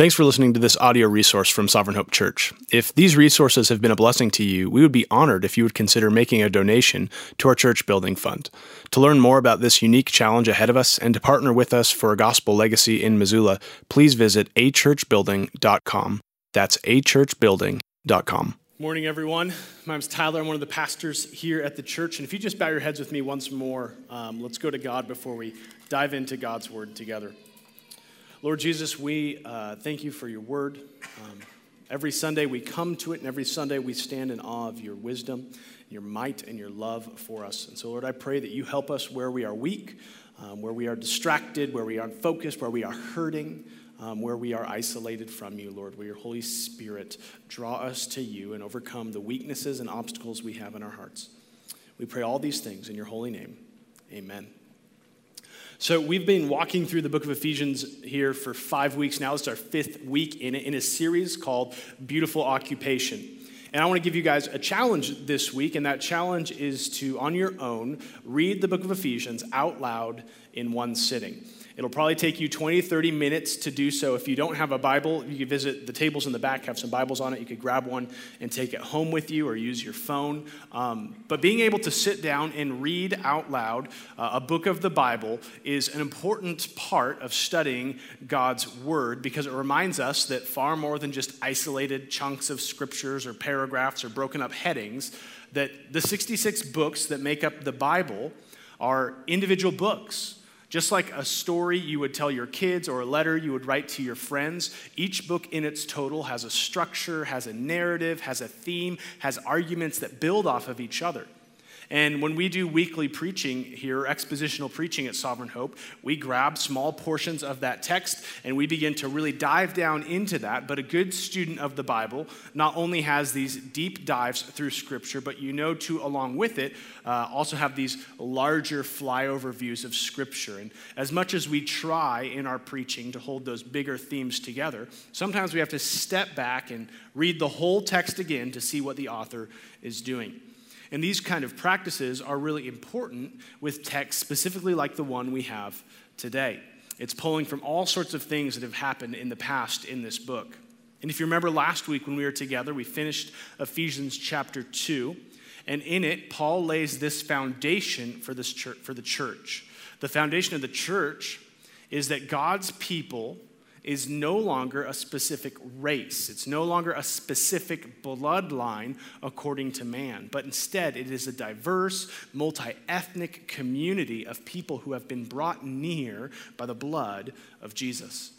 Thanks for listening to this audio resource from Sovereign Hope Church. If these resources have been a blessing to you, we would be honored if you would consider making a donation to our church building fund. To learn more about this unique challenge ahead of us and to partner with us for a gospel legacy in Missoula, please visit achurchbuilding.com. That's achurchbuilding.com. Morning, everyone. My name is Tyler. I'm one of the pastors here at the church. And if you just bow your heads with me once more, um, let's go to God before we dive into God's word together. Lord Jesus, we uh, thank you for your word. Um, every Sunday we come to it, and every Sunday we stand in awe of your wisdom, your might, and your love for us. And so, Lord, I pray that you help us where we are weak, um, where we are distracted, where we aren't focused, where we are hurting. Um, where we are isolated from you, Lord, where your Holy Spirit draw us to you and overcome the weaknesses and obstacles we have in our hearts. We pray all these things in your holy name. Amen. So, we've been walking through the book of Ephesians here for five weeks now. It's our fifth week in, it, in a series called Beautiful Occupation. And I want to give you guys a challenge this week, and that challenge is to, on your own, read the book of Ephesians out loud in one sitting. It'll probably take you 20, 30 minutes to do so. If you don't have a Bible, you can visit the tables in the back, have some Bibles on it. You could grab one and take it home with you or use your phone. Um, but being able to sit down and read out loud uh, a book of the Bible is an important part of studying God's Word because it reminds us that far more than just isolated chunks of scriptures or paragraphs or broken up headings, that the 66 books that make up the Bible are individual books just like a story you would tell your kids or a letter you would write to your friends, each book in its total has a structure, has a narrative, has a theme, has arguments that build off of each other. And when we do weekly preaching here, expositional preaching at Sovereign Hope, we grab small portions of that text and we begin to really dive down into that. But a good student of the Bible not only has these deep dives through Scripture, but you know, to along with it, uh, also have these larger flyover views of Scripture. And as much as we try in our preaching to hold those bigger themes together, sometimes we have to step back and read the whole text again to see what the author is doing. And these kind of practices are really important with texts, specifically like the one we have today. It's pulling from all sorts of things that have happened in the past in this book. And if you remember last week when we were together, we finished Ephesians chapter 2. And in it, Paul lays this foundation for, this church, for the church. The foundation of the church is that God's people is no longer a specific race. It's no longer a specific bloodline according to man, but instead it is a diverse, multi ethnic community of people who have been brought near by the blood of Jesus.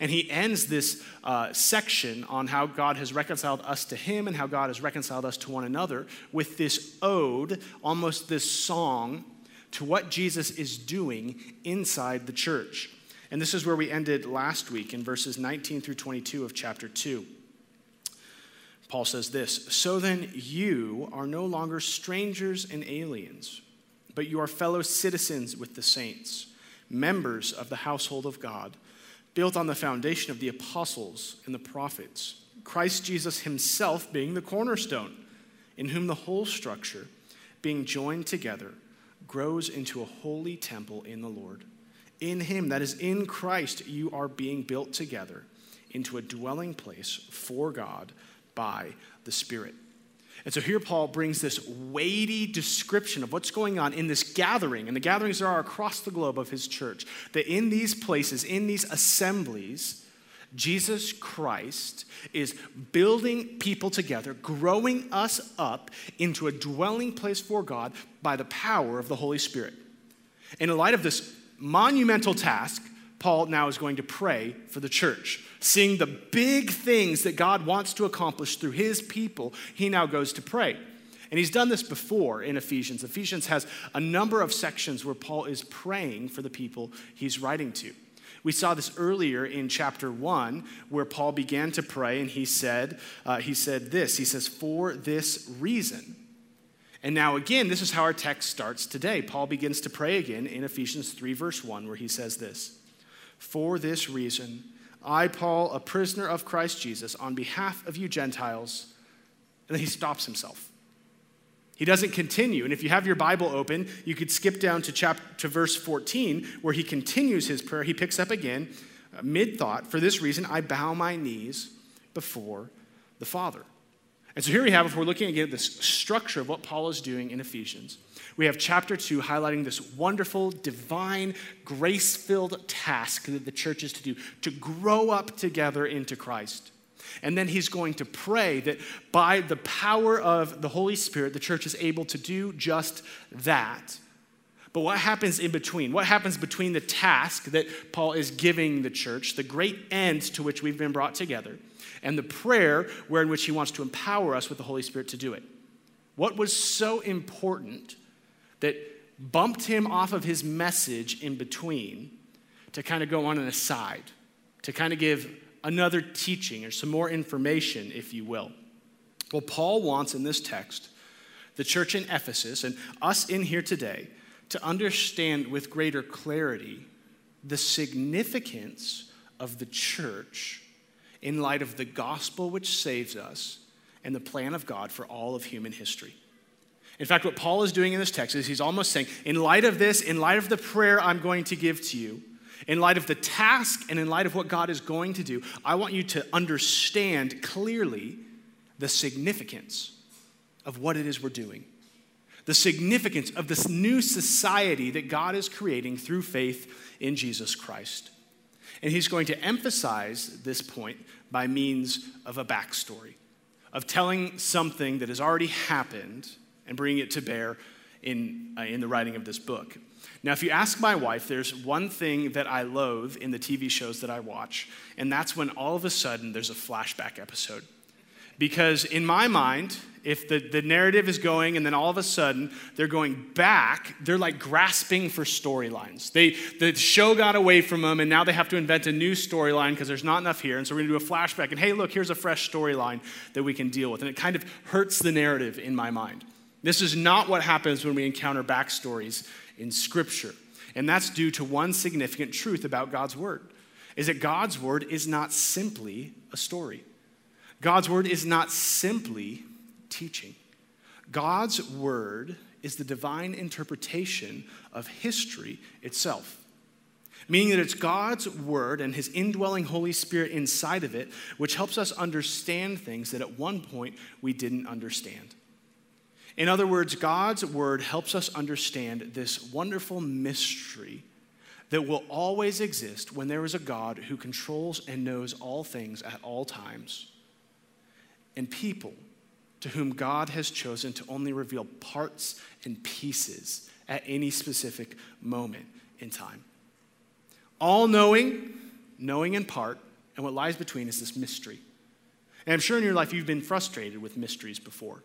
And he ends this uh, section on how God has reconciled us to him and how God has reconciled us to one another with this ode, almost this song, to what Jesus is doing inside the church. And this is where we ended last week in verses 19 through 22 of chapter 2. Paul says this So then you are no longer strangers and aliens, but you are fellow citizens with the saints, members of the household of God, built on the foundation of the apostles and the prophets, Christ Jesus himself being the cornerstone, in whom the whole structure, being joined together, grows into a holy temple in the Lord in Him, that is, in Christ, you are being built together into a dwelling place for God by the Spirit. And so here Paul brings this weighty description of what's going on in this gathering, and the gatherings there are across the globe of his church, that in these places, in these assemblies, Jesus Christ is building people together, growing us up into a dwelling place for God by the power of the Holy Spirit. And in light of this monumental task, Paul now is going to pray for the church. Seeing the big things that God wants to accomplish through his people, he now goes to pray. And he's done this before in Ephesians. Ephesians has a number of sections where Paul is praying for the people he's writing to. We saw this earlier in chapter one, where Paul began to pray, and he said, uh, he said this. He says, "For this reason." And now, again, this is how our text starts today. Paul begins to pray again in Ephesians 3, verse 1, where he says this For this reason, I, Paul, a prisoner of Christ Jesus, on behalf of you Gentiles, and then he stops himself. He doesn't continue. And if you have your Bible open, you could skip down to, chapter, to verse 14, where he continues his prayer. He picks up again uh, mid thought, for this reason, I bow my knees before the Father. And so here we have, if we're looking again at this structure of what Paul is doing in Ephesians, we have chapter two highlighting this wonderful, divine, grace filled task that the church is to do to grow up together into Christ. And then he's going to pray that by the power of the Holy Spirit, the church is able to do just that. But what happens in between? What happens between the task that Paul is giving the church, the great end to which we've been brought together, and the prayer where in which he wants to empower us with the Holy Spirit to do it? What was so important that bumped him off of his message in between to kind of go on an aside, to kind of give another teaching or some more information, if you will. Well, Paul wants in this text the church in Ephesus and us in here today to understand with greater clarity the significance of the church in light of the gospel which saves us and the plan of God for all of human history. In fact, what Paul is doing in this text is he's almost saying, in light of this, in light of the prayer I'm going to give to you, in light of the task and in light of what God is going to do, I want you to understand clearly the significance of what it is we're doing. The significance of this new society that God is creating through faith in Jesus Christ. And he's going to emphasize this point by means of a backstory, of telling something that has already happened and bringing it to bear in, uh, in the writing of this book. Now, if you ask my wife, there's one thing that I loathe in the TV shows that I watch, and that's when all of a sudden there's a flashback episode. Because in my mind, if the, the narrative is going and then all of a sudden they're going back, they're like grasping for storylines. They the show got away from them and now they have to invent a new storyline because there's not enough here. And so we're gonna do a flashback and hey, look, here's a fresh storyline that we can deal with. And it kind of hurts the narrative in my mind. This is not what happens when we encounter backstories in Scripture. And that's due to one significant truth about God's Word is that God's Word is not simply a story. God's Word is not simply teaching. God's Word is the divine interpretation of history itself. Meaning that it's God's Word and His indwelling Holy Spirit inside of it, which helps us understand things that at one point we didn't understand. In other words, God's word helps us understand this wonderful mystery that will always exist when there is a God who controls and knows all things at all times, and people to whom God has chosen to only reveal parts and pieces at any specific moment in time. All knowing, knowing in part, and what lies between is this mystery. And I'm sure in your life you've been frustrated with mysteries before.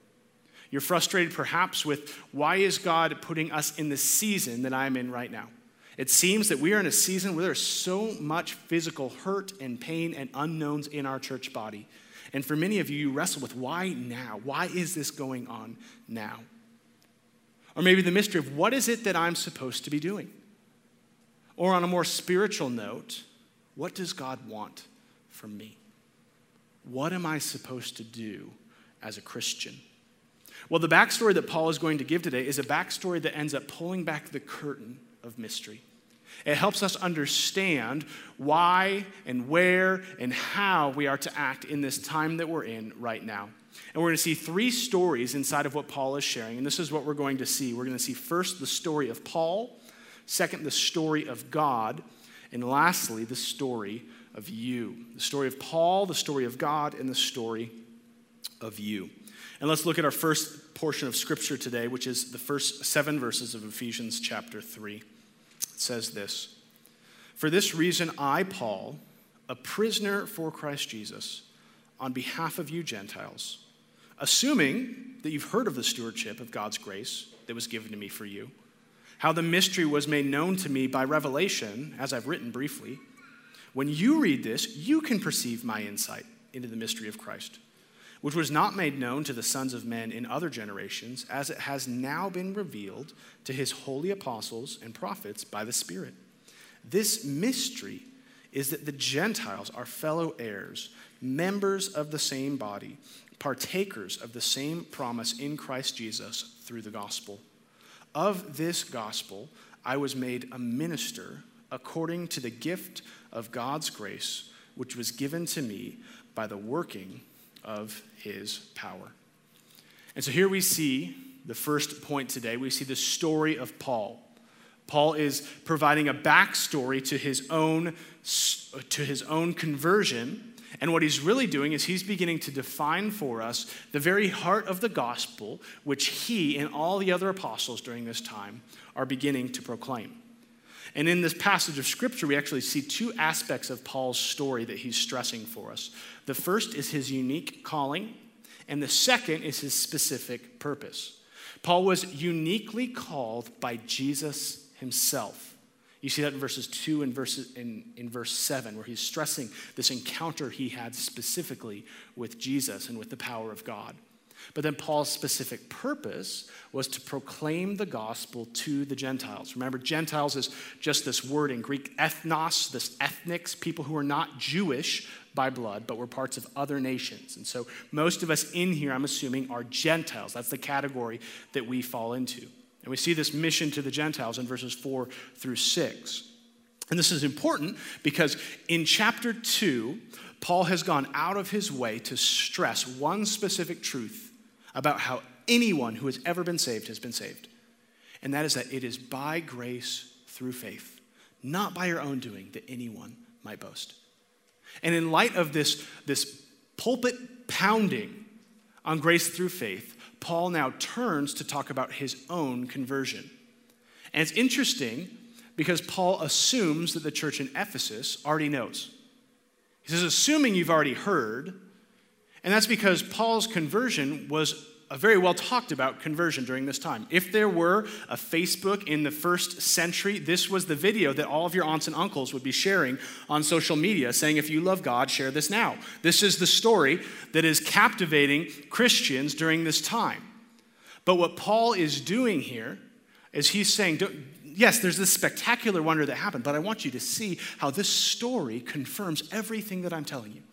You're frustrated perhaps with why is God putting us in the season that I'm in right now? It seems that we are in a season where there's so much physical hurt and pain and unknowns in our church body. And for many of you, you wrestle with why now? Why is this going on now? Or maybe the mystery of what is it that I'm supposed to be doing? Or on a more spiritual note, what does God want from me? What am I supposed to do as a Christian? Well, the backstory that Paul is going to give today is a backstory that ends up pulling back the curtain of mystery. It helps us understand why and where and how we are to act in this time that we're in right now. And we're going to see three stories inside of what Paul is sharing. And this is what we're going to see. We're going to see first the story of Paul, second, the story of God, and lastly, the story of you. The story of Paul, the story of God, and the story of you. And let's look at our first portion of scripture today, which is the first seven verses of Ephesians chapter 3. It says this For this reason, I, Paul, a prisoner for Christ Jesus, on behalf of you Gentiles, assuming that you've heard of the stewardship of God's grace that was given to me for you, how the mystery was made known to me by revelation, as I've written briefly. When you read this, you can perceive my insight into the mystery of Christ which was not made known to the sons of men in other generations, as it has now been revealed to his holy apostles and prophets by the Spirit. This mystery is that the Gentiles are fellow heirs, members of the same body, partakers of the same promise in Christ Jesus through the gospel. Of this gospel, I was made a minister according to the gift of God's grace, which was given to me by the working of his power. And so here we see the first point today. We see the story of Paul. Paul is providing a backstory to his own, to his own conversion. And what he's really doing is he's beginning to define for us the very heart of the gospel, which he and all the other apostles during this time are beginning to proclaim. And in this passage of scripture, we actually see two aspects of Paul's story that he's stressing for us. The first is his unique calling, and the second is his specific purpose. Paul was uniquely called by Jesus himself. You see that in verses 2 and verses, in, in verse 7, where he's stressing this encounter he had specifically with Jesus and with the power of God. But then Paul's specific purpose was to proclaim the gospel to the Gentiles. Remember, Gentiles is just this word in Greek, ethnos, this ethnics, people who are not Jewish by blood, but we're parts of other nations. And so most of us in here, I'm assuming, are Gentiles. That's the category that we fall into. And we see this mission to the Gentiles in verses 4 through 6. And this is important because in chapter 2, Paul has gone out of his way to stress one specific truth about how anyone who has ever been saved has been saved. And that is that it is by grace through faith, not by your own doing, that anyone might boast. And in light of this, this pulpit pounding on grace through faith, Paul now turns to talk about his own conversion. And it's interesting because Paul assumes that the church in Ephesus already knows. He says, assuming you've already heard, and that's because Paul's conversion was a very well talked about conversion during this time. If there were a Facebook in the first century, this was the video that all of your aunts and uncles would be sharing on social media, saying, If you love God, share this now. This is the story that is captivating Christians during this time. But what Paul is doing here is he's saying, Yes, there's this spectacular wonder that happened, but I want you to see how this story confirms everything that I'm telling you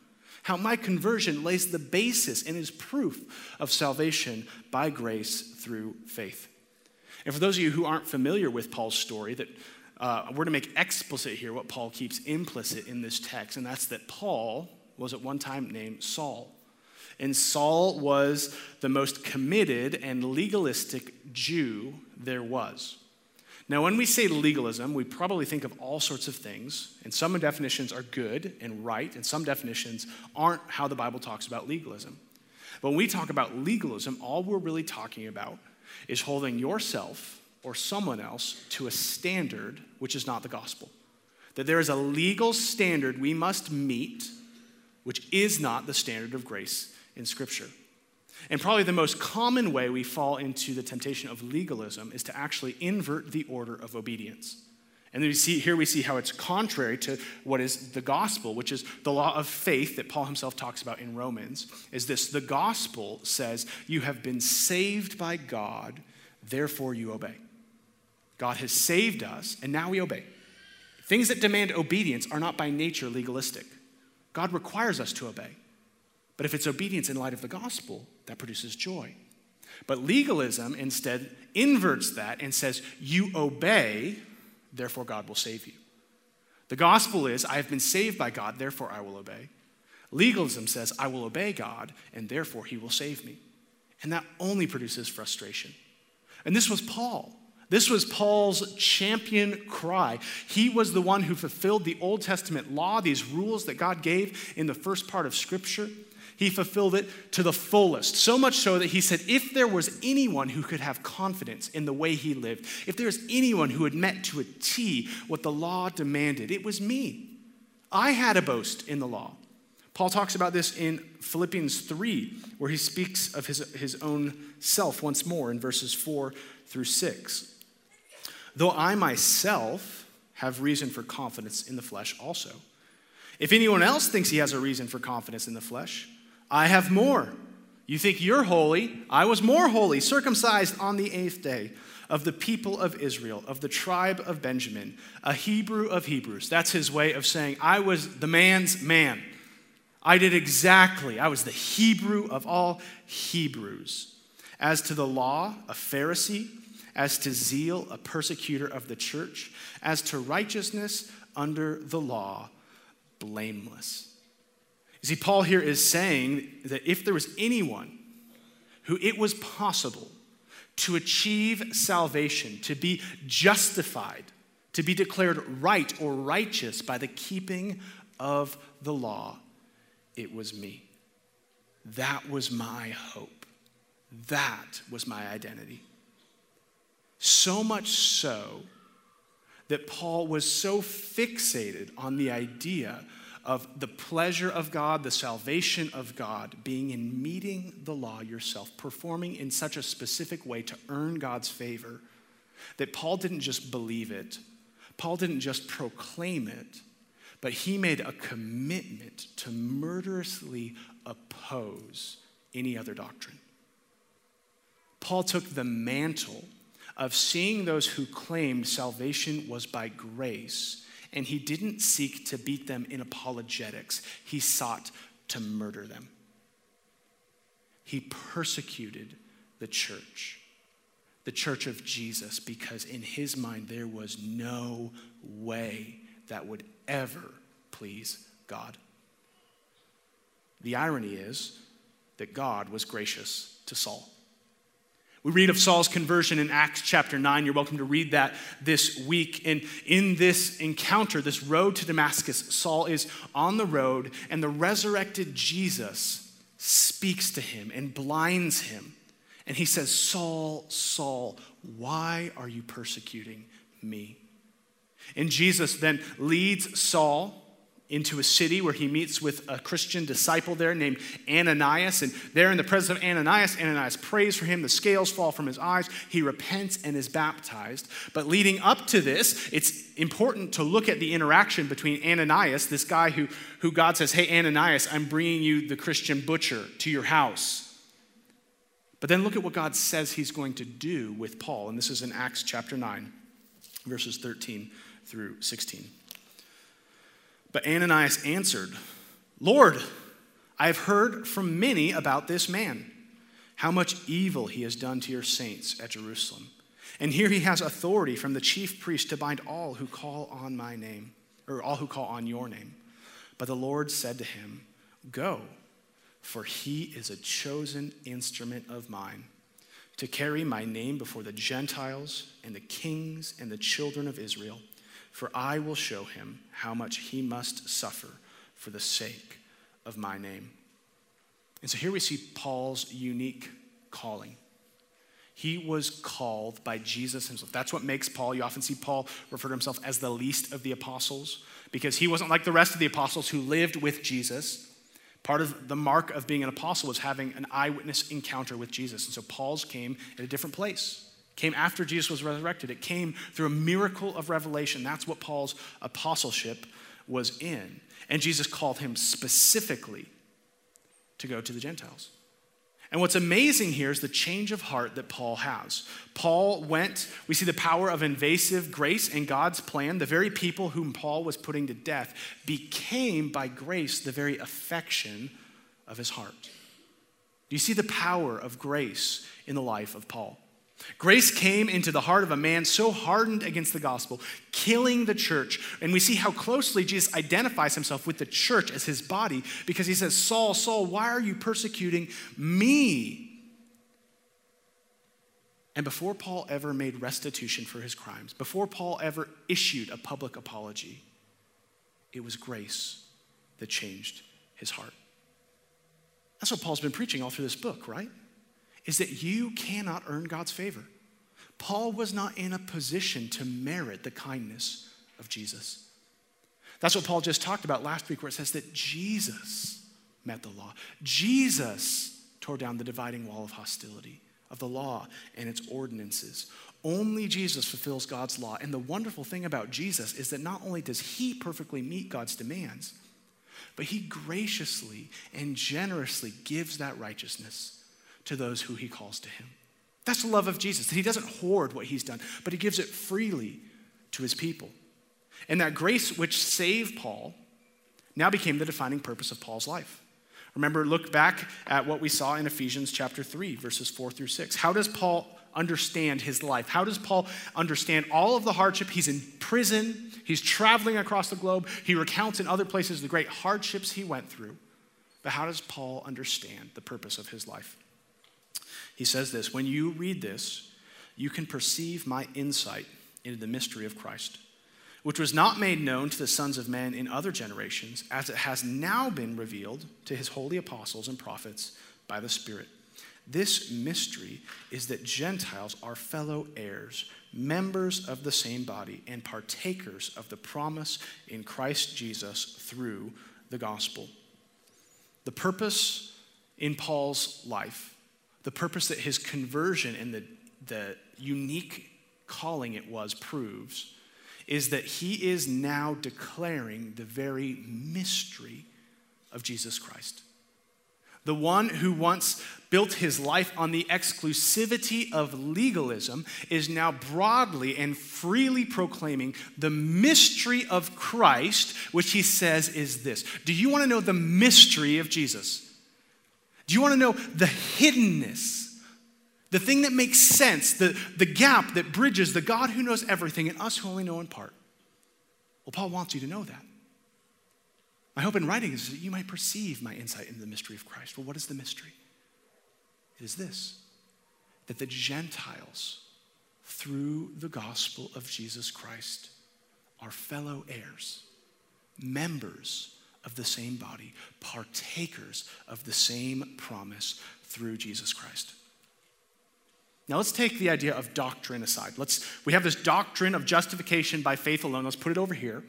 how my conversion lays the basis and is proof of salvation by grace through faith. And for those of you who aren't familiar with Paul's story, that uh, we're to make explicit here what Paul keeps implicit in this text, and that's that Paul was at one time named Saul. And Saul was the most committed and legalistic Jew there was. Now, when we say legalism, we probably think of all sorts of things, and some definitions are good and right, and some definitions aren't how the Bible talks about legalism. But when we talk about legalism, all we're really talking about is holding yourself or someone else to a standard which is not the gospel. That there is a legal standard we must meet, which is not the standard of grace in Scripture. And probably the most common way we fall into the temptation of legalism is to actually invert the order of obedience. And then we see, here we see how it's contrary to what is the gospel, which is the law of faith that Paul himself talks about in Romans. Is this the gospel says, You have been saved by God, therefore you obey. God has saved us, and now we obey. Things that demand obedience are not by nature legalistic. God requires us to obey. But if it's obedience in light of the gospel, that produces joy. But legalism instead inverts that and says, You obey, therefore God will save you. The gospel is, I have been saved by God, therefore I will obey. Legalism says, I will obey God, and therefore he will save me. And that only produces frustration. And this was Paul. This was Paul's champion cry. He was the one who fulfilled the Old Testament law, these rules that God gave in the first part of Scripture. He fulfilled it to the fullest. So much so that he said, if there was anyone who could have confidence in the way he lived, if there was anyone who had met to a T what the law demanded, it was me. I had a boast in the law. Paul talks about this in Philippians 3, where he speaks of his, his own self once more in verses 4 through 6. Though I myself have reason for confidence in the flesh also. If anyone else thinks he has a reason for confidence in the flesh, I have more. You think you're holy? I was more holy, circumcised on the eighth day of the people of Israel, of the tribe of Benjamin, a Hebrew of Hebrews. That's his way of saying, I was the man's man. I did exactly, I was the Hebrew of all Hebrews. As to the law, a Pharisee, as to zeal, a persecutor of the church, as to righteousness under the law, blameless. You see, Paul here is saying that if there was anyone who it was possible to achieve salvation, to be justified, to be declared right or righteous by the keeping of the law, it was me. That was my hope. That was my identity. So much so that Paul was so fixated on the idea of the pleasure of God, the salvation of God, being in meeting the law yourself, performing in such a specific way to earn God's favor, that Paul didn't just believe it, Paul didn't just proclaim it, but he made a commitment to murderously oppose any other doctrine. Paul took the mantle of seeing those who claimed salvation was by grace, and he didn't seek to beat them in apologetics, he sought to murder them. He persecuted the church, the church of Jesus, because in his mind there was no way that would ever please God. The irony is that God was gracious to Saul. We read of Saul's conversion in Acts chapter 9. You're welcome to read that this week. And in this encounter, this road to Damascus, Saul is on the road, and the resurrected Jesus speaks to him and blinds him. And he says, Saul, Saul, why are you persecuting me? And Jesus then leads Saul into a city where he meets with a Christian disciple there named Ananias. And there, in the presence of Ananias, Ananias prays for him. The scales fall from his eyes. He repents and is baptized. But leading up to this, it's important to look at the interaction between Ananias, this guy who, who God says, Hey, Ananias, I'm bringing you the Christian butcher to your house. But then look at what God says he's going to do with Paul. And this is in Acts chapter 9, verses 13 through 16. But Ananias answered, Lord, I have heard from many about this man, how much evil he has done to your saints at Jerusalem. And here he has authority from the chief priest to bind all who call on my name, or all who call on your name. But the Lord said to him, Go, for he is a chosen instrument of mine to carry my name before the Gentiles and the kings and the children of Israel for I will show him how much he must suffer for the sake of my name. And so here we see Paul's unique calling. He was called by Jesus himself. That's what makes Paul. You often see Paul refer to himself as the least of the apostles because he wasn't like the rest of the apostles who lived with Jesus. Part of the mark of being an apostle was having an eyewitness encounter with Jesus. And so Paul's came at a different place came after Jesus was resurrected. It came through a miracle of revelation. That's what Paul's apostleship was in. And Jesus called him specifically to go to the Gentiles. And what's amazing here is the change of heart that Paul has. Paul went, we see the power of invasive grace and God's plan. The very people whom Paul was putting to death became, by grace, the very affection of his heart. Do you see the power of grace in the life of Paul? Grace came into the heart of a man so hardened against the gospel, killing the church. And we see how closely Jesus identifies himself with the church as his body because he says, Saul, Saul, why are you persecuting me? And before Paul ever made restitution for his crimes, before Paul ever issued a public apology, it was grace that changed his heart. That's what Paul's been preaching all through this book, right? Is that you cannot earn God's favor. Paul was not in a position to merit the kindness of Jesus. That's what Paul just talked about last week, where it says that Jesus met the law. Jesus tore down the dividing wall of hostility of the law and its ordinances. Only Jesus fulfills God's law. And the wonderful thing about Jesus is that not only does he perfectly meet God's demands, but he graciously and generously gives that righteousness to those who he calls to him. That's the love of Jesus, that he doesn't hoard what he's done, but he gives it freely to his people. And that grace which saved Paul now became the defining purpose of Paul's life. Remember, look back at what we saw in Ephesians chapter 3, verses 4 through 6. How does Paul understand his life? How does Paul understand all of the hardship? He's in prison, he's traveling across the globe, he recounts in other places the great hardships he went through. But how does Paul understand the purpose of his life? He says this When you read this, you can perceive my insight into the mystery of Christ, which was not made known to the sons of men in other generations, as it has now been revealed to his holy apostles and prophets by the Spirit. This mystery is that Gentiles are fellow heirs, members of the same body, and partakers of the promise in Christ Jesus through the gospel. The purpose in Paul's life, the purpose that his conversion and the, the unique calling it was proves, is that he is now declaring the very mystery of Jesus Christ. The one who once built his life on the exclusivity of legalism is now broadly and freely proclaiming the mystery of Christ, which he says is this. Do you want to know the mystery of Jesus? Do you want to know the hiddenness, the thing that makes sense, the, the gap that bridges the God who knows everything and us who only know in part? Well, Paul wants you to know that. My hope in writing is that you might perceive my insight into the mystery of Christ. Well, what is the mystery? It is this that the Gentiles, through the gospel of Jesus Christ, are fellow heirs, members of the same body, partakers of the same promise through Jesus Christ. Now let's take the idea of doctrine aside. Let's we have this doctrine of justification by faith alone. Let's put it over here.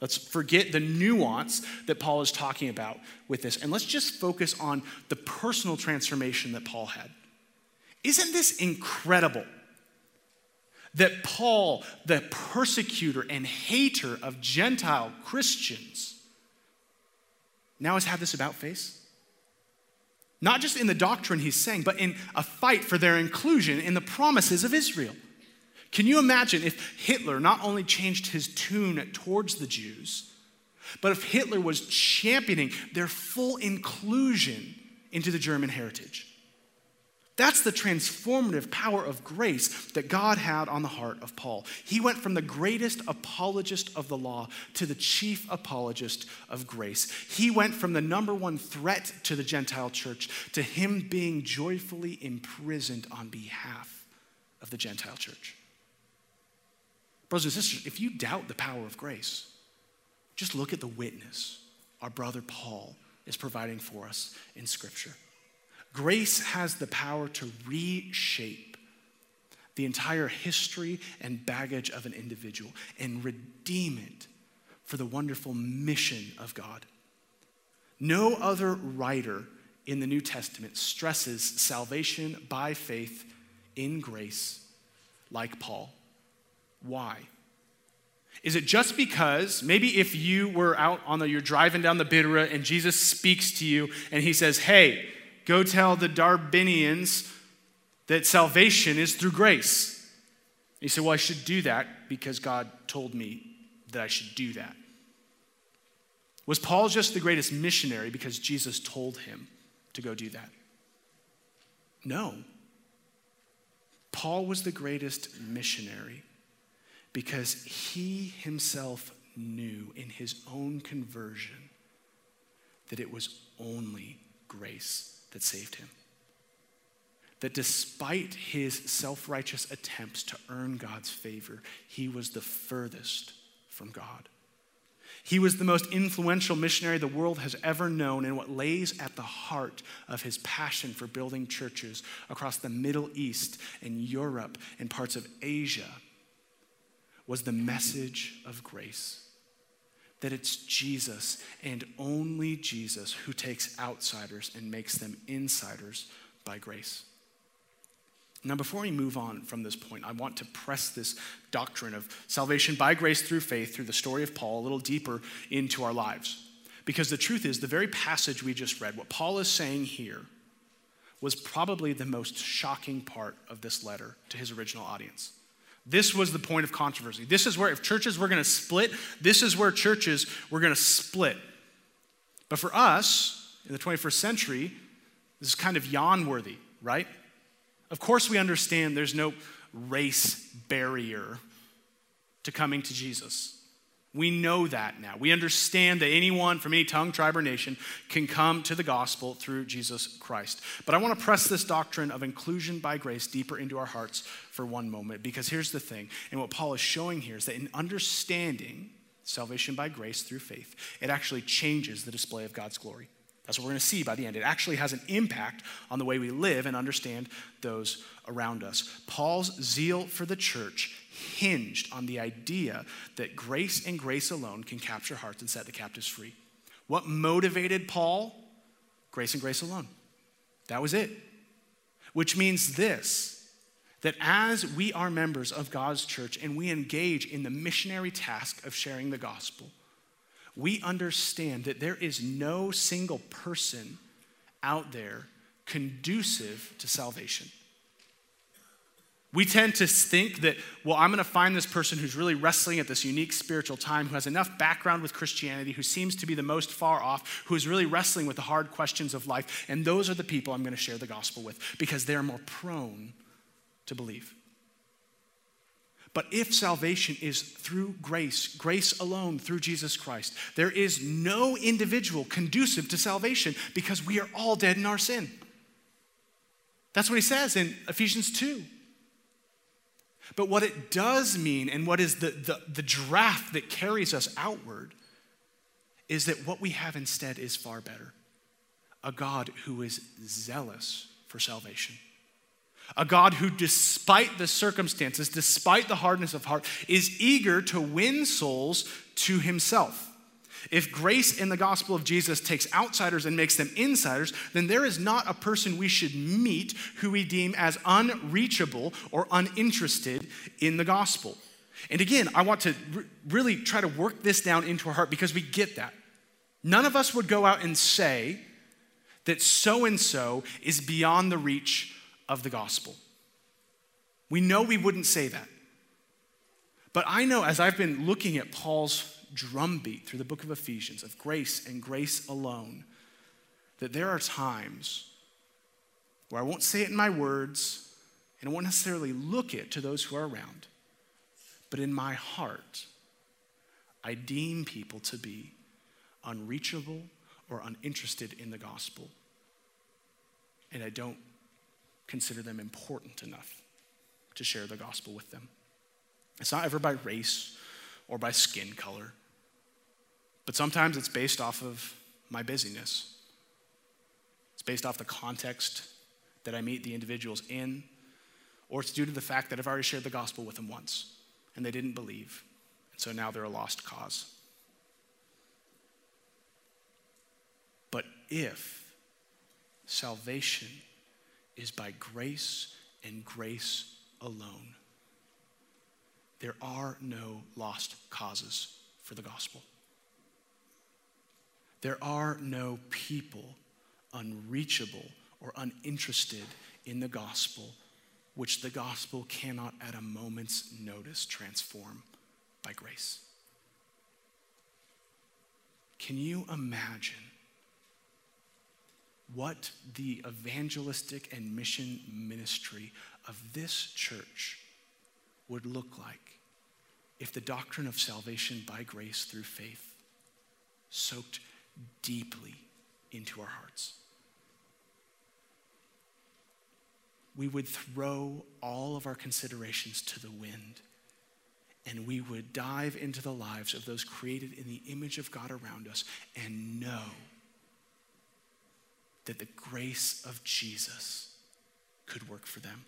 Let's forget the nuance that Paul is talking about with this, and let's just focus on the personal transformation that Paul had. Isn't this incredible? That Paul, the persecutor and hater of Gentile Christians, now has had this about face? Not just in the doctrine he's saying, but in a fight for their inclusion in the promises of Israel. Can you imagine if Hitler not only changed his tune towards the Jews, but if Hitler was championing their full inclusion into the German heritage? That's the transformative power of grace that God had on the heart of Paul. He went from the greatest apologist of the law to the chief apologist of grace. He went from the number one threat to the Gentile church to him being joyfully imprisoned on behalf of the Gentile church. Brothers and sisters, if you doubt the power of grace, just look at the witness our brother Paul is providing for us in Scripture. Grace has the power to reshape the entire history and baggage of an individual and redeem it for the wonderful mission of God. No other writer in the New Testament stresses salvation by faith in grace like Paul. Why? Is it just because maybe if you were out on the, you're driving down the Bidra and Jesus speaks to you and he says, hey, go tell the Darbinians that salvation is through grace. You say, well, I should do that because God told me that I should do that. Was Paul just the greatest missionary because Jesus told him to go do that? No. Paul was the greatest missionary because he himself knew in his own conversion that it was only grace that saved him. That despite his self righteous attempts to earn God's favor, he was the furthest from God. He was the most influential missionary the world has ever known, and what lays at the heart of his passion for building churches across the Middle East and Europe and parts of Asia was the message of grace. That it's Jesus and only Jesus who takes outsiders and makes them insiders by grace. Now, before we move on from this point, I want to press this doctrine of salvation by grace through faith through the story of Paul a little deeper into our lives. Because the truth is, the very passage we just read, what Paul is saying here, was probably the most shocking part of this letter to his original audience. This was the point of controversy. This is where, if churches were going to split, this is where churches were going to split. But for us, in the 21st century, this is kind of yawn worthy, right? Of course, we understand there's no race barrier to coming to Jesus. We know that now. We understand that anyone from any tongue, tribe, or nation can come to the gospel through Jesus Christ. But I want to press this doctrine of inclusion by grace deeper into our hearts for one moment, because here's the thing, and what Paul is showing here is that in understanding salvation by grace through faith, it actually changes the display of God's glory. That's what we're going to see by the end. It actually has an impact on the way we live and understand those around us. Paul's zeal for the church hinged on the idea that grace and grace alone can capture hearts and set the captives free. What motivated Paul? Grace and grace alone. That was it. Which means this that as we are members of God's church and we engage in the missionary task of sharing the gospel, we understand that there is no single person out there conducive to salvation. We tend to think that, well, I'm going to find this person who's really wrestling at this unique spiritual time, who has enough background with Christianity, who seems to be the most far off, who is really wrestling with the hard questions of life. And those are the people I'm going to share the gospel with because they're more prone to believe. But if salvation is through grace, grace alone through Jesus Christ, there is no individual conducive to salvation because we are all dead in our sin. That's what he says in Ephesians 2. But what it does mean, and what is the, the, the draft that carries us outward, is that what we have instead is far better a God who is zealous for salvation. A God who, despite the circumstances, despite the hardness of heart, is eager to win souls to himself. If grace in the gospel of Jesus takes outsiders and makes them insiders, then there is not a person we should meet who we deem as unreachable or uninterested in the gospel. And again, I want to re- really try to work this down into our heart because we get that. None of us would go out and say that so and so is beyond the reach of the gospel. We know we wouldn't say that. But I know as I've been looking at Paul's drumbeat through the book of Ephesians of grace and grace alone that there are times where I won't say it in my words and I won't necessarily look it to those who are around, but in my heart, I deem people to be unreachable or uninterested in the gospel. And I don't consider them important enough to share the gospel with them. It's not ever by race or by skin color. But sometimes it's based off of my busyness. It's based off the context that I meet the individuals in, or it's due to the fact that I've already shared the gospel with them once and they didn't believe. And so now they're a lost cause. But if salvation is by grace and grace alone, there are no lost causes for the gospel. There are no people unreachable or uninterested in the gospel, which the gospel cannot at a moment's notice transform by grace. Can you imagine what the evangelistic and mission ministry of this church would look like if the doctrine of salvation by grace through faith soaked deeply into our hearts. We would throw all of our considerations to the wind and we would dive into the lives of those created in the image of God around us and know that the grace of Jesus could work for them.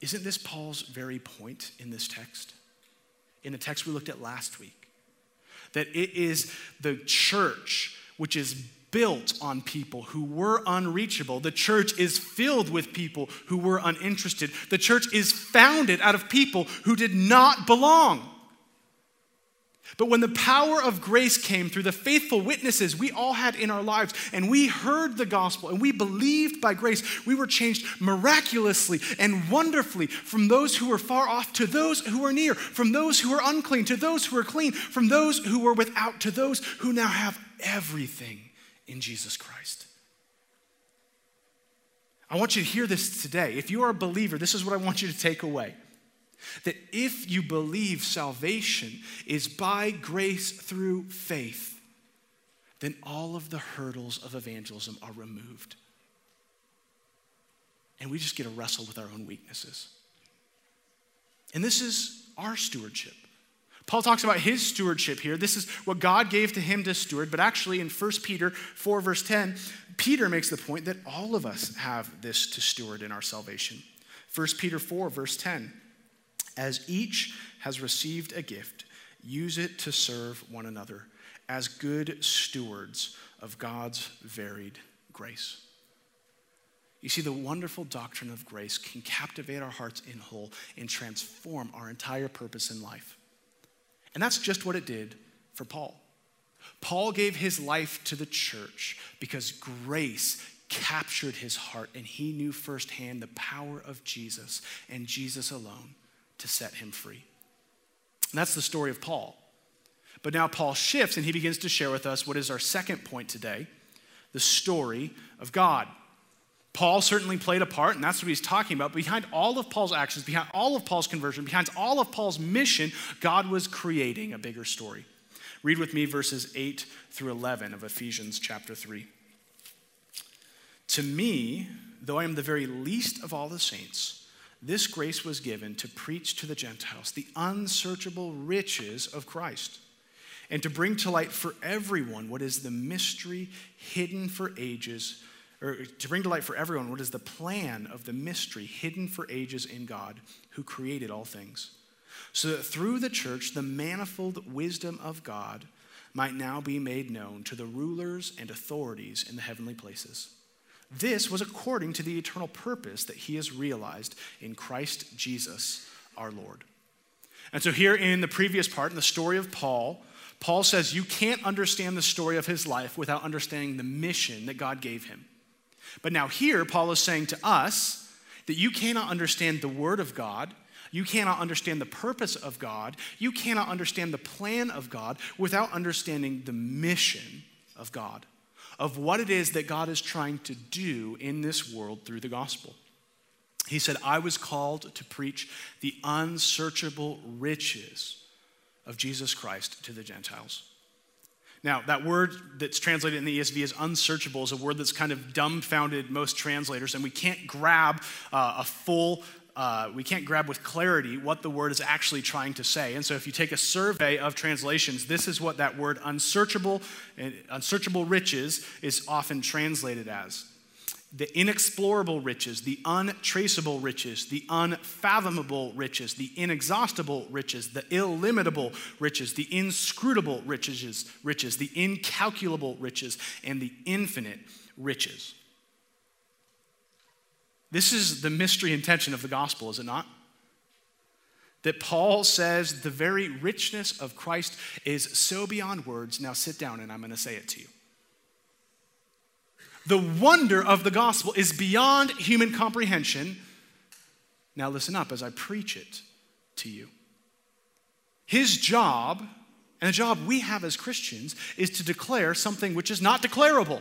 Isn't this Paul's very point in this text? In the text we looked at last week that it is the church which is built on people who were unreachable. The church is filled with people who were uninterested. The church is founded out of people who did not belong. But when the power of grace came through the faithful witnesses we all had in our lives, and we heard the gospel and we believed by grace, we were changed miraculously and wonderfully from those who were far off to those who were near, from those who were unclean to those who were clean, from those who were without to those who now have everything in Jesus Christ. I want you to hear this today. If you are a believer, this is what I want you to take away. That if you believe salvation is by grace through faith, then all of the hurdles of evangelism are removed. And we just get to wrestle with our own weaknesses. And this is our stewardship. Paul talks about his stewardship here. This is what God gave to him to steward. But actually, in 1 Peter 4, verse 10, Peter makes the point that all of us have this to steward in our salvation. 1 Peter 4, verse 10 As each has received a gift, use it to serve one another as good stewards of God's varied grace. You see, the wonderful doctrine of grace can captivate our hearts in whole and transform our entire purpose in life. And that's just what it did for Paul. Paul gave his life to the church because grace captured his heart and he knew firsthand the power of Jesus and Jesus alone to set him free. And that's the story of Paul. But now Paul shifts and he begins to share with us what is our second point today the story of God. Paul certainly played a part, and that's what he's talking about. Behind all of Paul's actions, behind all of Paul's conversion, behind all of Paul's mission, God was creating a bigger story. Read with me verses 8 through 11 of Ephesians chapter 3. To me, though I am the very least of all the saints, this grace was given to preach to the Gentiles the unsearchable riches of Christ and to bring to light for everyone what is the mystery hidden for ages or to bring to light for everyone what is the plan of the mystery hidden for ages in God who created all things, so that through the church the manifold wisdom of God might now be made known to the rulers and authorities in the heavenly places. This was according to the eternal purpose that he has realized in Christ Jesus our Lord. And so, here in the previous part, in the story of Paul, Paul says you can't understand the story of his life without understanding the mission that God gave him. But now, here, Paul is saying to us that you cannot understand the Word of God, you cannot understand the purpose of God, you cannot understand the plan of God without understanding the mission of God, of what it is that God is trying to do in this world through the gospel. He said, I was called to preach the unsearchable riches of Jesus Christ to the Gentiles. Now, that word that's translated in the ESV as unsearchable is a word that's kind of dumbfounded most translators, and we can't grab uh, a full uh, we can't grab with clarity what the word is actually trying to say. And so, if you take a survey of translations, this is what that word unsearchable and unsearchable riches is often translated as the inexplorable riches, the untraceable riches, the unfathomable riches, the inexhaustible riches, the illimitable riches, the inscrutable riches, riches, the incalculable riches, and the infinite riches. This is the mystery intention of the gospel, is it not? That Paul says the very richness of Christ is so beyond words. Now sit down and I'm going to say it to you. The wonder of the gospel is beyond human comprehension. Now, listen up as I preach it to you. His job, and the job we have as Christians, is to declare something which is not declarable,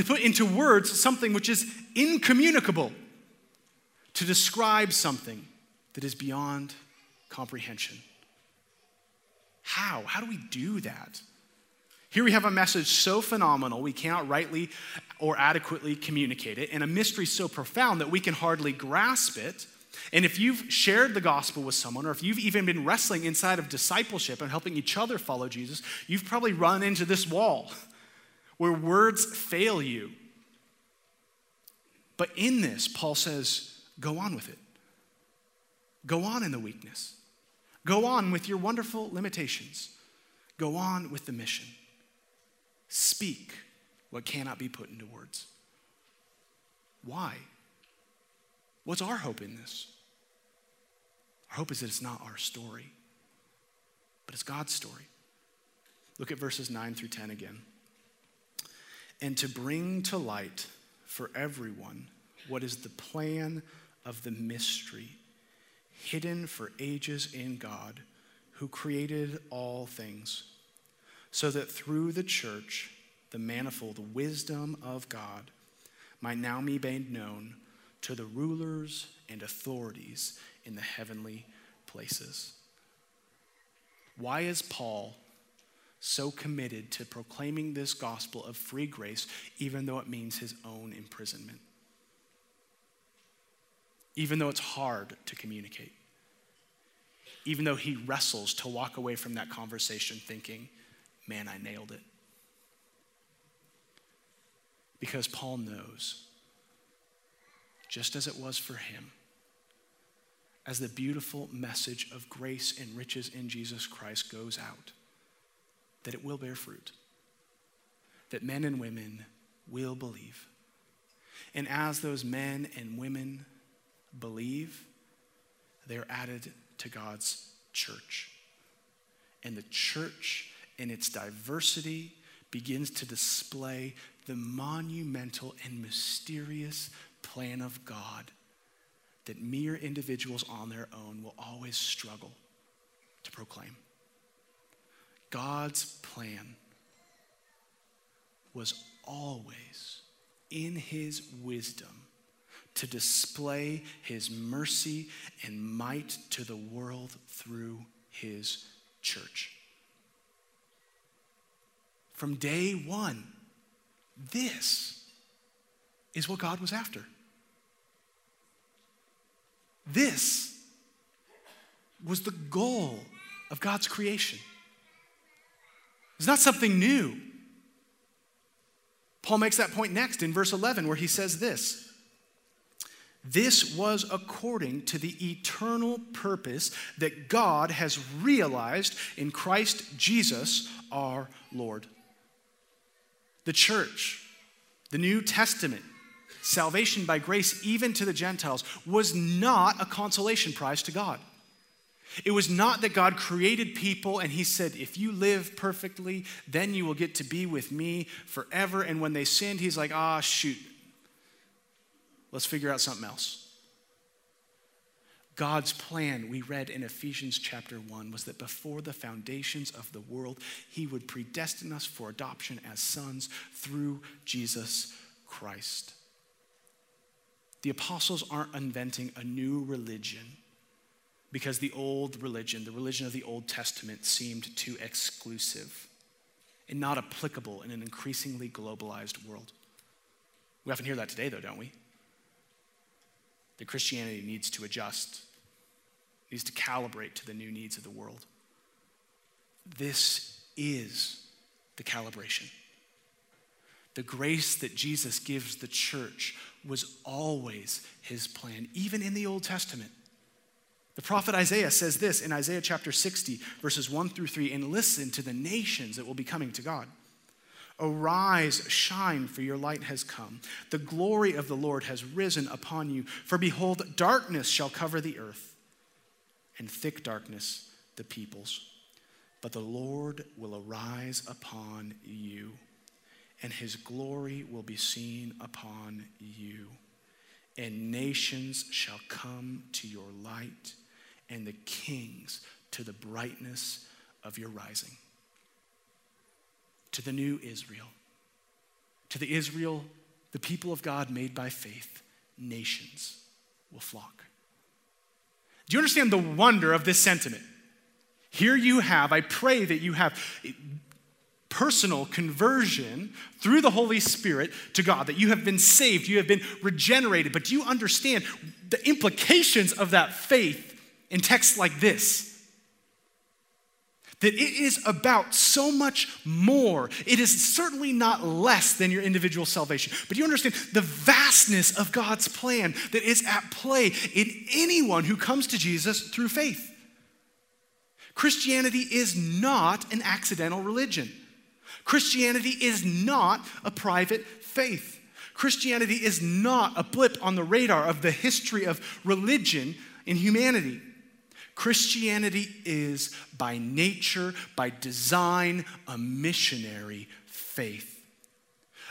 to put into words something which is incommunicable, to describe something that is beyond comprehension. How? How do we do that? Here we have a message so phenomenal we cannot rightly or adequately communicate it, and a mystery so profound that we can hardly grasp it. And if you've shared the gospel with someone, or if you've even been wrestling inside of discipleship and helping each other follow Jesus, you've probably run into this wall where words fail you. But in this, Paul says, go on with it. Go on in the weakness. Go on with your wonderful limitations. Go on with the mission. Speak what cannot be put into words. Why? What's our hope in this? Our hope is that it's not our story, but it's God's story. Look at verses 9 through 10 again. And to bring to light for everyone what is the plan of the mystery hidden for ages in God who created all things so that through the church, the manifold wisdom of God might now be made known to the rulers and authorities in the heavenly places. Why is Paul so committed to proclaiming this gospel of free grace, even though it means his own imprisonment? Even though it's hard to communicate? Even though he wrestles to walk away from that conversation thinking, man, I nailed it. Because Paul knows, just as it was for him, as the beautiful message of grace and riches in Jesus Christ goes out, that it will bear fruit, that men and women will believe. And as those men and women believe, they're added to God's church. And the church, in its diversity, begins to display the monumental and mysterious plan of God that mere individuals on their own will always struggle to proclaim. God's plan was always in his wisdom to display his mercy and might to the world through his church. From day one, this is what God was after. This was the goal of God's creation. It's not something new. Paul makes that point next in verse 11, where he says this This was according to the eternal purpose that God has realized in Christ Jesus our Lord. The church, the New Testament, salvation by grace, even to the Gentiles, was not a consolation prize to God. It was not that God created people and He said, if you live perfectly, then you will get to be with me forever. And when they sinned, He's like, ah, shoot, let's figure out something else. God's plan, we read in Ephesians chapter 1, was that before the foundations of the world, He would predestine us for adoption as sons through Jesus Christ. The apostles aren't inventing a new religion because the old religion, the religion of the Old Testament, seemed too exclusive and not applicable in an increasingly globalized world. We often hear that today, though, don't we? That Christianity needs to adjust, needs to calibrate to the new needs of the world. This is the calibration. The grace that Jesus gives the church was always his plan, even in the Old Testament. The prophet Isaiah says this in Isaiah chapter 60, verses 1 through 3 and listen to the nations that will be coming to God. Arise, shine, for your light has come. The glory of the Lord has risen upon you. For behold, darkness shall cover the earth, and thick darkness the peoples. But the Lord will arise upon you and his glory will be seen upon you. And nations shall come to your light, and the kings to the brightness of your rising. To the new Israel, to the Israel, the people of God made by faith, nations will flock. Do you understand the wonder of this sentiment? Here you have, I pray that you have personal conversion through the Holy Spirit to God, that you have been saved, you have been regenerated. But do you understand the implications of that faith in texts like this? That it is about so much more. It is certainly not less than your individual salvation. But you understand the vastness of God's plan that is at play in anyone who comes to Jesus through faith. Christianity is not an accidental religion. Christianity is not a private faith. Christianity is not a blip on the radar of the history of religion in humanity. Christianity is by nature, by design, a missionary faith.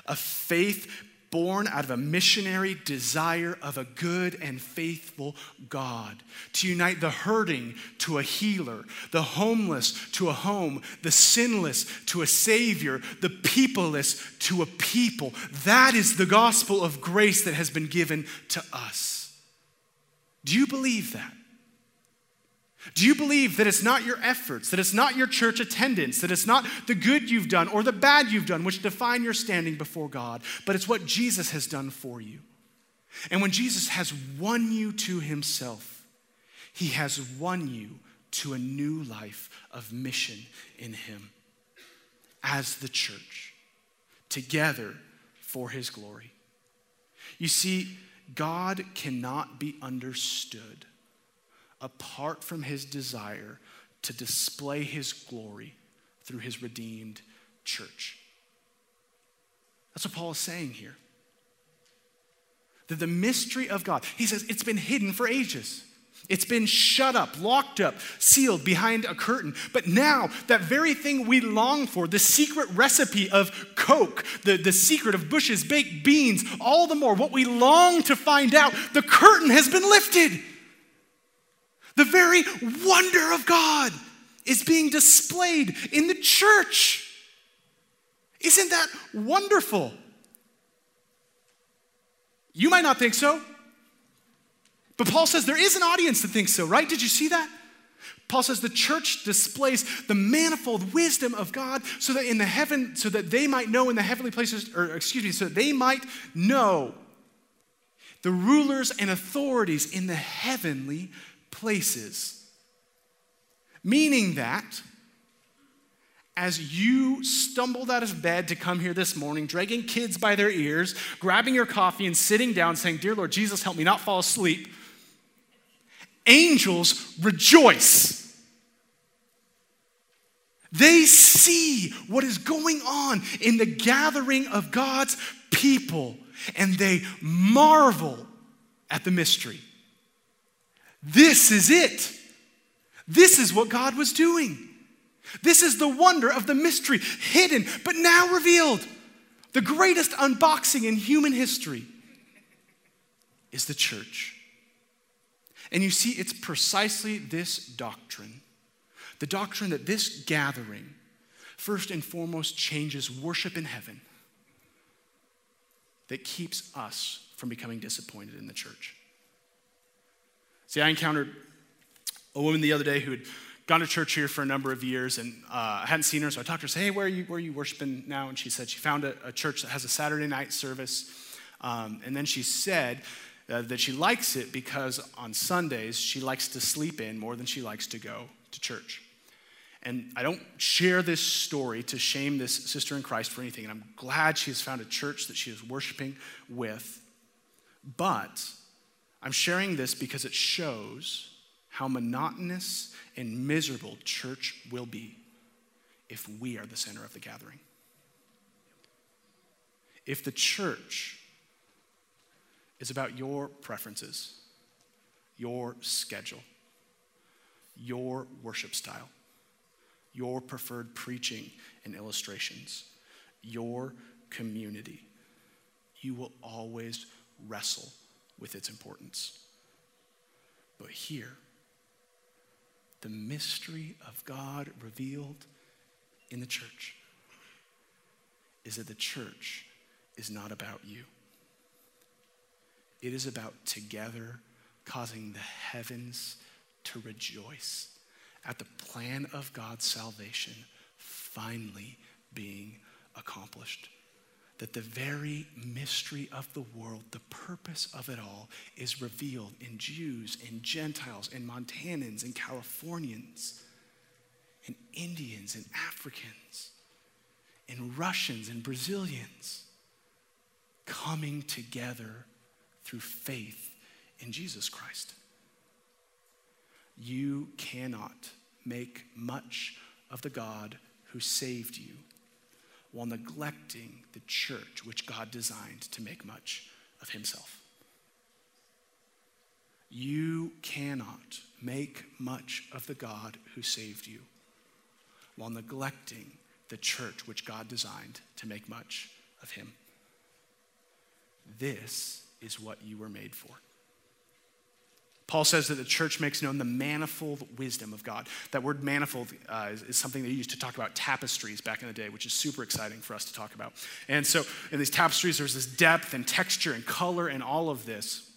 A faith born out of a missionary desire of a good and faithful God to unite the hurting to a healer, the homeless to a home, the sinless to a savior, the peopleless to a people. That is the gospel of grace that has been given to us. Do you believe that? Do you believe that it's not your efforts, that it's not your church attendance, that it's not the good you've done or the bad you've done which define your standing before God, but it's what Jesus has done for you? And when Jesus has won you to himself, he has won you to a new life of mission in him as the church, together for his glory. You see, God cannot be understood apart from his desire to display his glory through his redeemed church. That's what Paul is saying here. That the mystery of God, he says, it's been hidden for ages. It's been shut up, locked up, sealed behind a curtain. But now, that very thing we long for, the secret recipe of Coke, the, the secret of Bush's baked beans, all the more, what we long to find out, the curtain has been lifted. The very wonder of God is being displayed in the church. Isn't that wonderful? You might not think so, but Paul says there is an audience that thinks so, right? Did you see that? Paul says the church displays the manifold wisdom of God so that in the heaven, so that they might know in the heavenly places, or excuse me, so that they might know the rulers and authorities in the heavenly places. Meaning that as you stumbled out of bed to come here this morning, dragging kids by their ears, grabbing your coffee and sitting down saying, Dear Lord Jesus, help me not fall asleep, angels rejoice. They see what is going on in the gathering of God's people and they marvel at the mystery. This is it. This is what God was doing. This is the wonder of the mystery, hidden but now revealed. The greatest unboxing in human history is the church. And you see, it's precisely this doctrine the doctrine that this gathering, first and foremost, changes worship in heaven that keeps us from becoming disappointed in the church. See, I encountered a woman the other day who had gone to church here for a number of years, and uh, I hadn't seen her, so I talked to her. Said, "Hey, where are you? Where are you worshiping now?" And she said she found a, a church that has a Saturday night service, um, and then she said. Uh, that she likes it because on Sundays she likes to sleep in more than she likes to go to church. And I don't share this story to shame this sister in Christ for anything. And I'm glad she has found a church that she is worshiping with. But I'm sharing this because it shows how monotonous and miserable church will be if we are the center of the gathering. If the church is about your preferences, your schedule, your worship style, your preferred preaching and illustrations, your community, you will always wrestle with its importance. But here, the mystery of God revealed in the church is that the church is not about you. It is about together causing the heavens to rejoice at the plan of God's salvation finally being accomplished that the very mystery of the world, the purpose of it all, is revealed in Jews and Gentiles and Montanans and Californians and Indians and Africans and Russians and Brazilians coming together through faith in Jesus Christ. You cannot make much of the God who saved you while neglecting the church which God designed to make much of himself. You cannot make much of the God who saved you while neglecting the church which God designed to make much of him. this is what you were made for. Paul says that the church makes known the manifold wisdom of God. That word manifold uh, is, is, something they used to talk about tapestries back in the day, which is super exciting for us to talk about. And so in these tapestries, there's this depth and texture and color and all of this,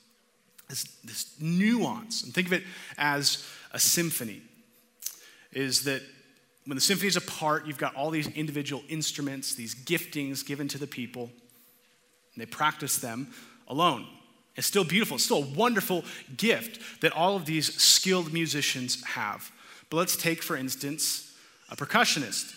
this, this nuance. And think of it as a symphony, is that when the symphony is apart, you've got all these individual instruments, these giftings given to the people, and they practice them alone. It's still beautiful. It's still a wonderful gift that all of these skilled musicians have. But let's take, for instance, a percussionist.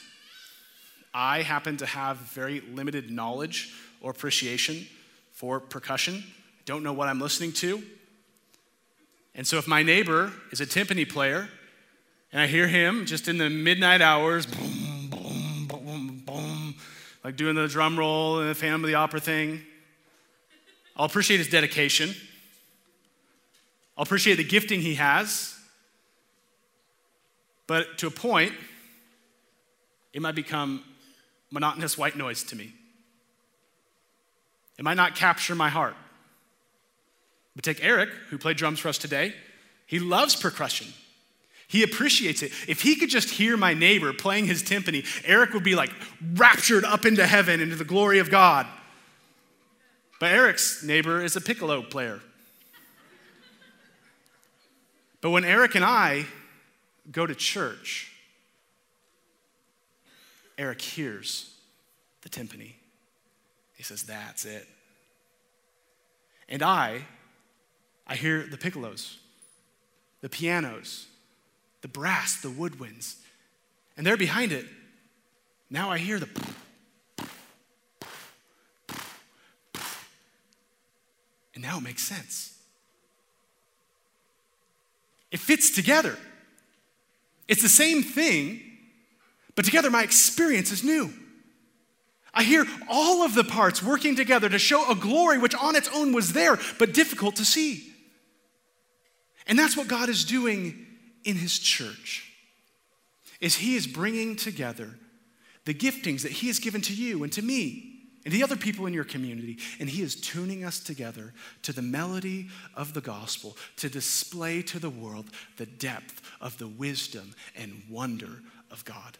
I happen to have very limited knowledge or appreciation for percussion. I don't know what I'm listening to. And so if my neighbor is a timpani player and I hear him just in the midnight hours, boom, boom, boom, boom, like doing the drum roll and the Phantom of the Opera thing, I'll appreciate his dedication. I'll appreciate the gifting he has. But to a point, it might become monotonous white noise to me. It might not capture my heart. But take Eric, who played drums for us today. He loves percussion. He appreciates it. If he could just hear my neighbor playing his timpani, Eric would be like raptured up into heaven, into the glory of God. But Eric's neighbor is a piccolo player. But when Eric and I go to church, Eric hears the timpani. He says, That's it. And I, I hear the piccolos, the pianos, the brass, the woodwinds. And they're behind it. Now I hear the And now it makes sense. It fits together. It's the same thing, but together my experience is new. I hear all of the parts working together to show a glory which on its own was there, but difficult to see. And that's what God is doing in his church. Is he is bringing together the giftings that he has given to you and to me and the other people in your community. And He is tuning us together to the melody of the gospel to display to the world the depth of the wisdom and wonder of God.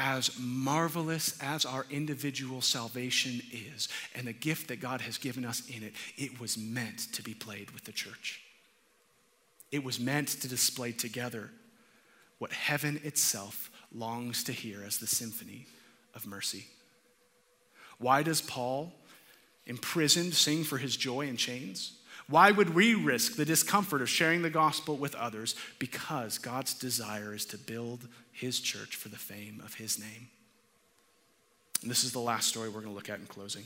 As marvelous as our individual salvation is, and the gift that God has given us in it, it was meant to be played with the church. It was meant to display together what heaven itself longs to hear as the symphony of mercy. Why does Paul, imprisoned, sing for his joy in chains? Why would we risk the discomfort of sharing the gospel with others? Because God's desire is to build his church for the fame of his name. And this is the last story we're going to look at in closing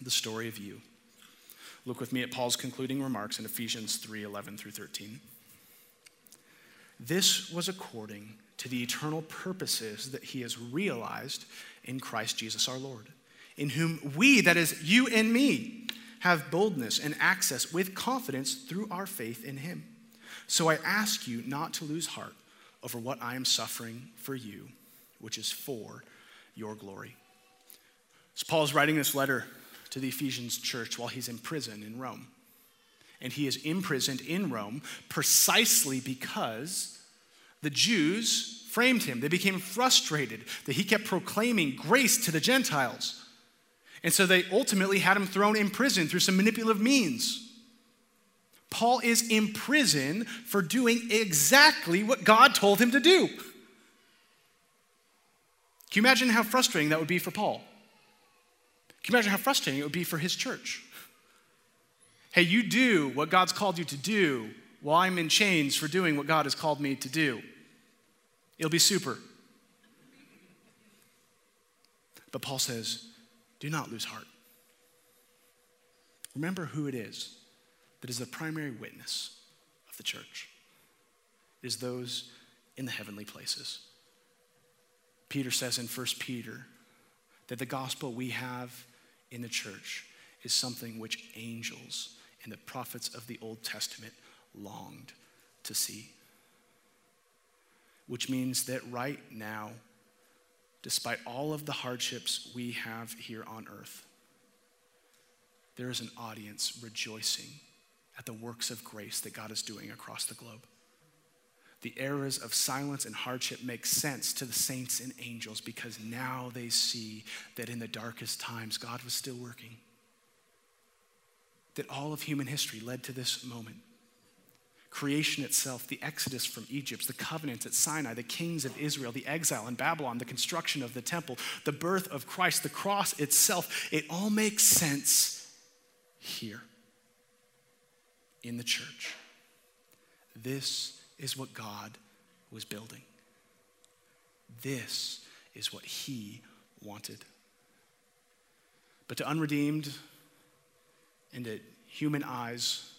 the story of you. Look with me at Paul's concluding remarks in Ephesians 3 11 through 13. This was according to the eternal purposes that he has realized in Christ Jesus our Lord in whom we, that is, you and me, have boldness and access with confidence through our faith in him. So I ask you not to lose heart over what I am suffering for you, which is for your glory. So Paul is writing this letter to the Ephesians church while he's in prison in Rome. And he is imprisoned in Rome precisely because the Jews framed him. They became frustrated that he kept proclaiming grace to the Gentiles. And so they ultimately had him thrown in prison through some manipulative means. Paul is in prison for doing exactly what God told him to do. Can you imagine how frustrating that would be for Paul? Can you imagine how frustrating it would be for his church? Hey, you do what God's called you to do while I'm in chains for doing what God has called me to do. It'll be super. But Paul says, do not lose heart. Remember who it is that is the primary witness of the church. It is those in the heavenly places. Peter says in 1 Peter that the gospel we have in the church is something which angels and the prophets of the Old Testament longed to see. Which means that right now, despite all of the hardships we have here on earth, there is an audience rejoicing at the works of grace that God is doing across the globe. The eras of silence and hardship make sense to the saints and angels because now they see that in the darkest times, God was still working. That all of human history led to this moment creation itself, the exodus from Egypt, the covenant at Sinai, the kings of Israel, the exile in Babylon, the construction of the temple, the birth of Christ, the cross itself, it all makes sense here in the church. This is what God was building. This is what He wanted. But to unredeemed and to human eyes,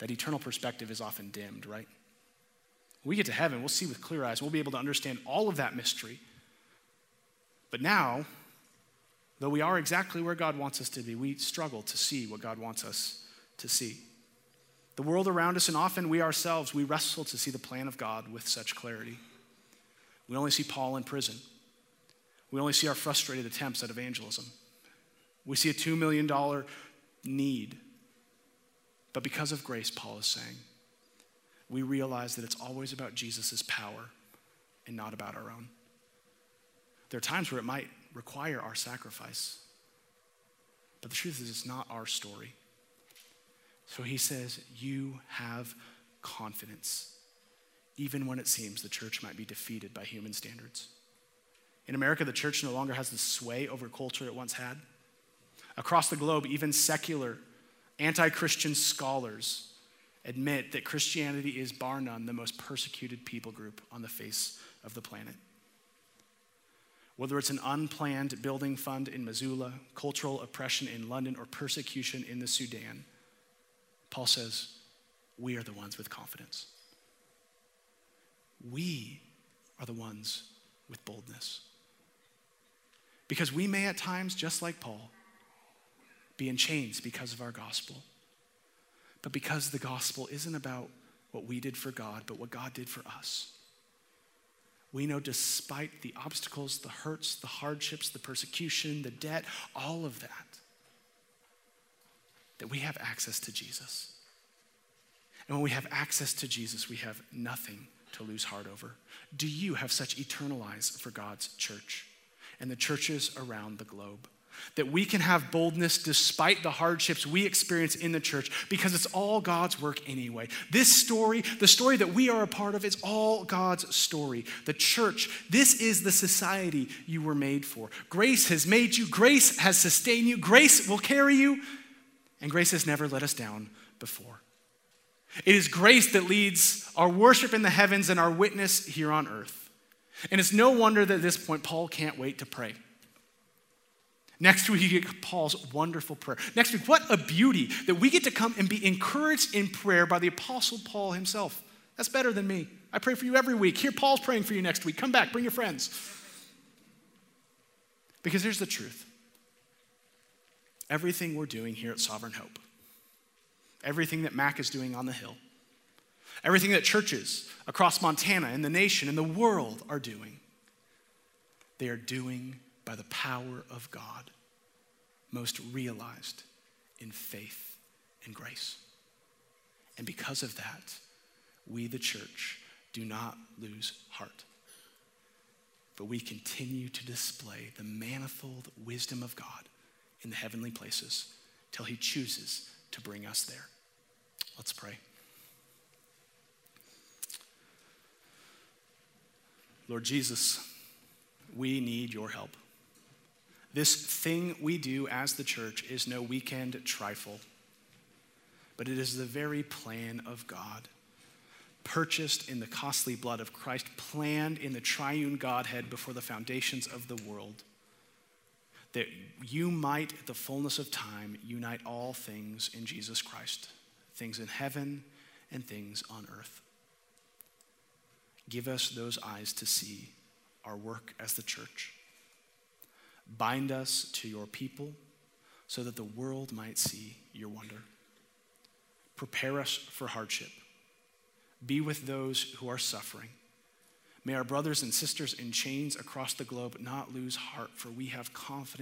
that eternal perspective is often dimmed, right? When we get to heaven, we'll see with clear eyes. We'll be able to understand all of that mystery. But now, though we are exactly where God wants us to be, we struggle to see what God wants us to see. The world around us, and often we ourselves, we wrestle to see the plan of God with such clarity. We only see Paul in prison. We only see our frustrated attempts at evangelism. We see a $2 million need but because of grace, Paul is saying, we realize that it's always about Jesus' power and not about our own. There are times where it might require our sacrifice, but the truth is, it's not our story. So he says, You have confidence, even when it seems the church might be defeated by human standards. In America, the church no longer has the sway over culture it once had. Across the globe, even secular Anti Christian scholars admit that Christianity is, bar none, the most persecuted people group on the face of the planet. Whether it's an unplanned building fund in Missoula, cultural oppression in London, or persecution in the Sudan, Paul says, we are the ones with confidence. We are the ones with boldness. Because we may at times, just like Paul, be in chains because of our gospel. But because the gospel isn't about what we did for God, but what God did for us. We know despite the obstacles, the hurts, the hardships, the persecution, the debt, all of that, that we have access to Jesus. And when we have access to Jesus, we have nothing to lose heart over. Do you have such eternal eyes for God's church and the churches around the globe? That we can have boldness despite the hardships we experience in the church because it's all God's work anyway. This story, the story that we are a part of, is all God's story. The church, this is the society you were made for. Grace has made you, grace has sustained you, grace will carry you, and grace has never let us down before. It is grace that leads our worship in the heavens and our witness here on earth. And it's no wonder that at this point, Paul can't wait to pray. Next week, you get Paul's wonderful prayer. Next week, what a beauty that we get to come and be encouraged in prayer by the Apostle Paul himself. That's better than me. I pray for you every week. Here, Paul's praying for you next week. Come back, bring your friends. Because here's the truth everything we're doing here at Sovereign Hope, everything that Mac is doing on the Hill, everything that churches across Montana and the nation and the world are doing, they are doing by the power of God, most realized in faith and grace. And because of that, we, the church, do not lose heart. But we continue to display the manifold wisdom of God in the heavenly places till he chooses to bring us there. Let's pray. Lord Jesus, we need your help. This thing we do as the church is no weekend trifle, but it is the very plan of God, purchased in the costly blood of Christ, planned in the triune Godhead before the foundations of the world, that you might, at the fullness of time, unite all things in Jesus Christ, things in heaven and things on earth. Give us those eyes to see our work as the church Bind us to your people so that the world might see your wonder. Prepare us for hardship. Be with those who are suffering. May our brothers and sisters in chains across the globe not lose heart, for we have confidence.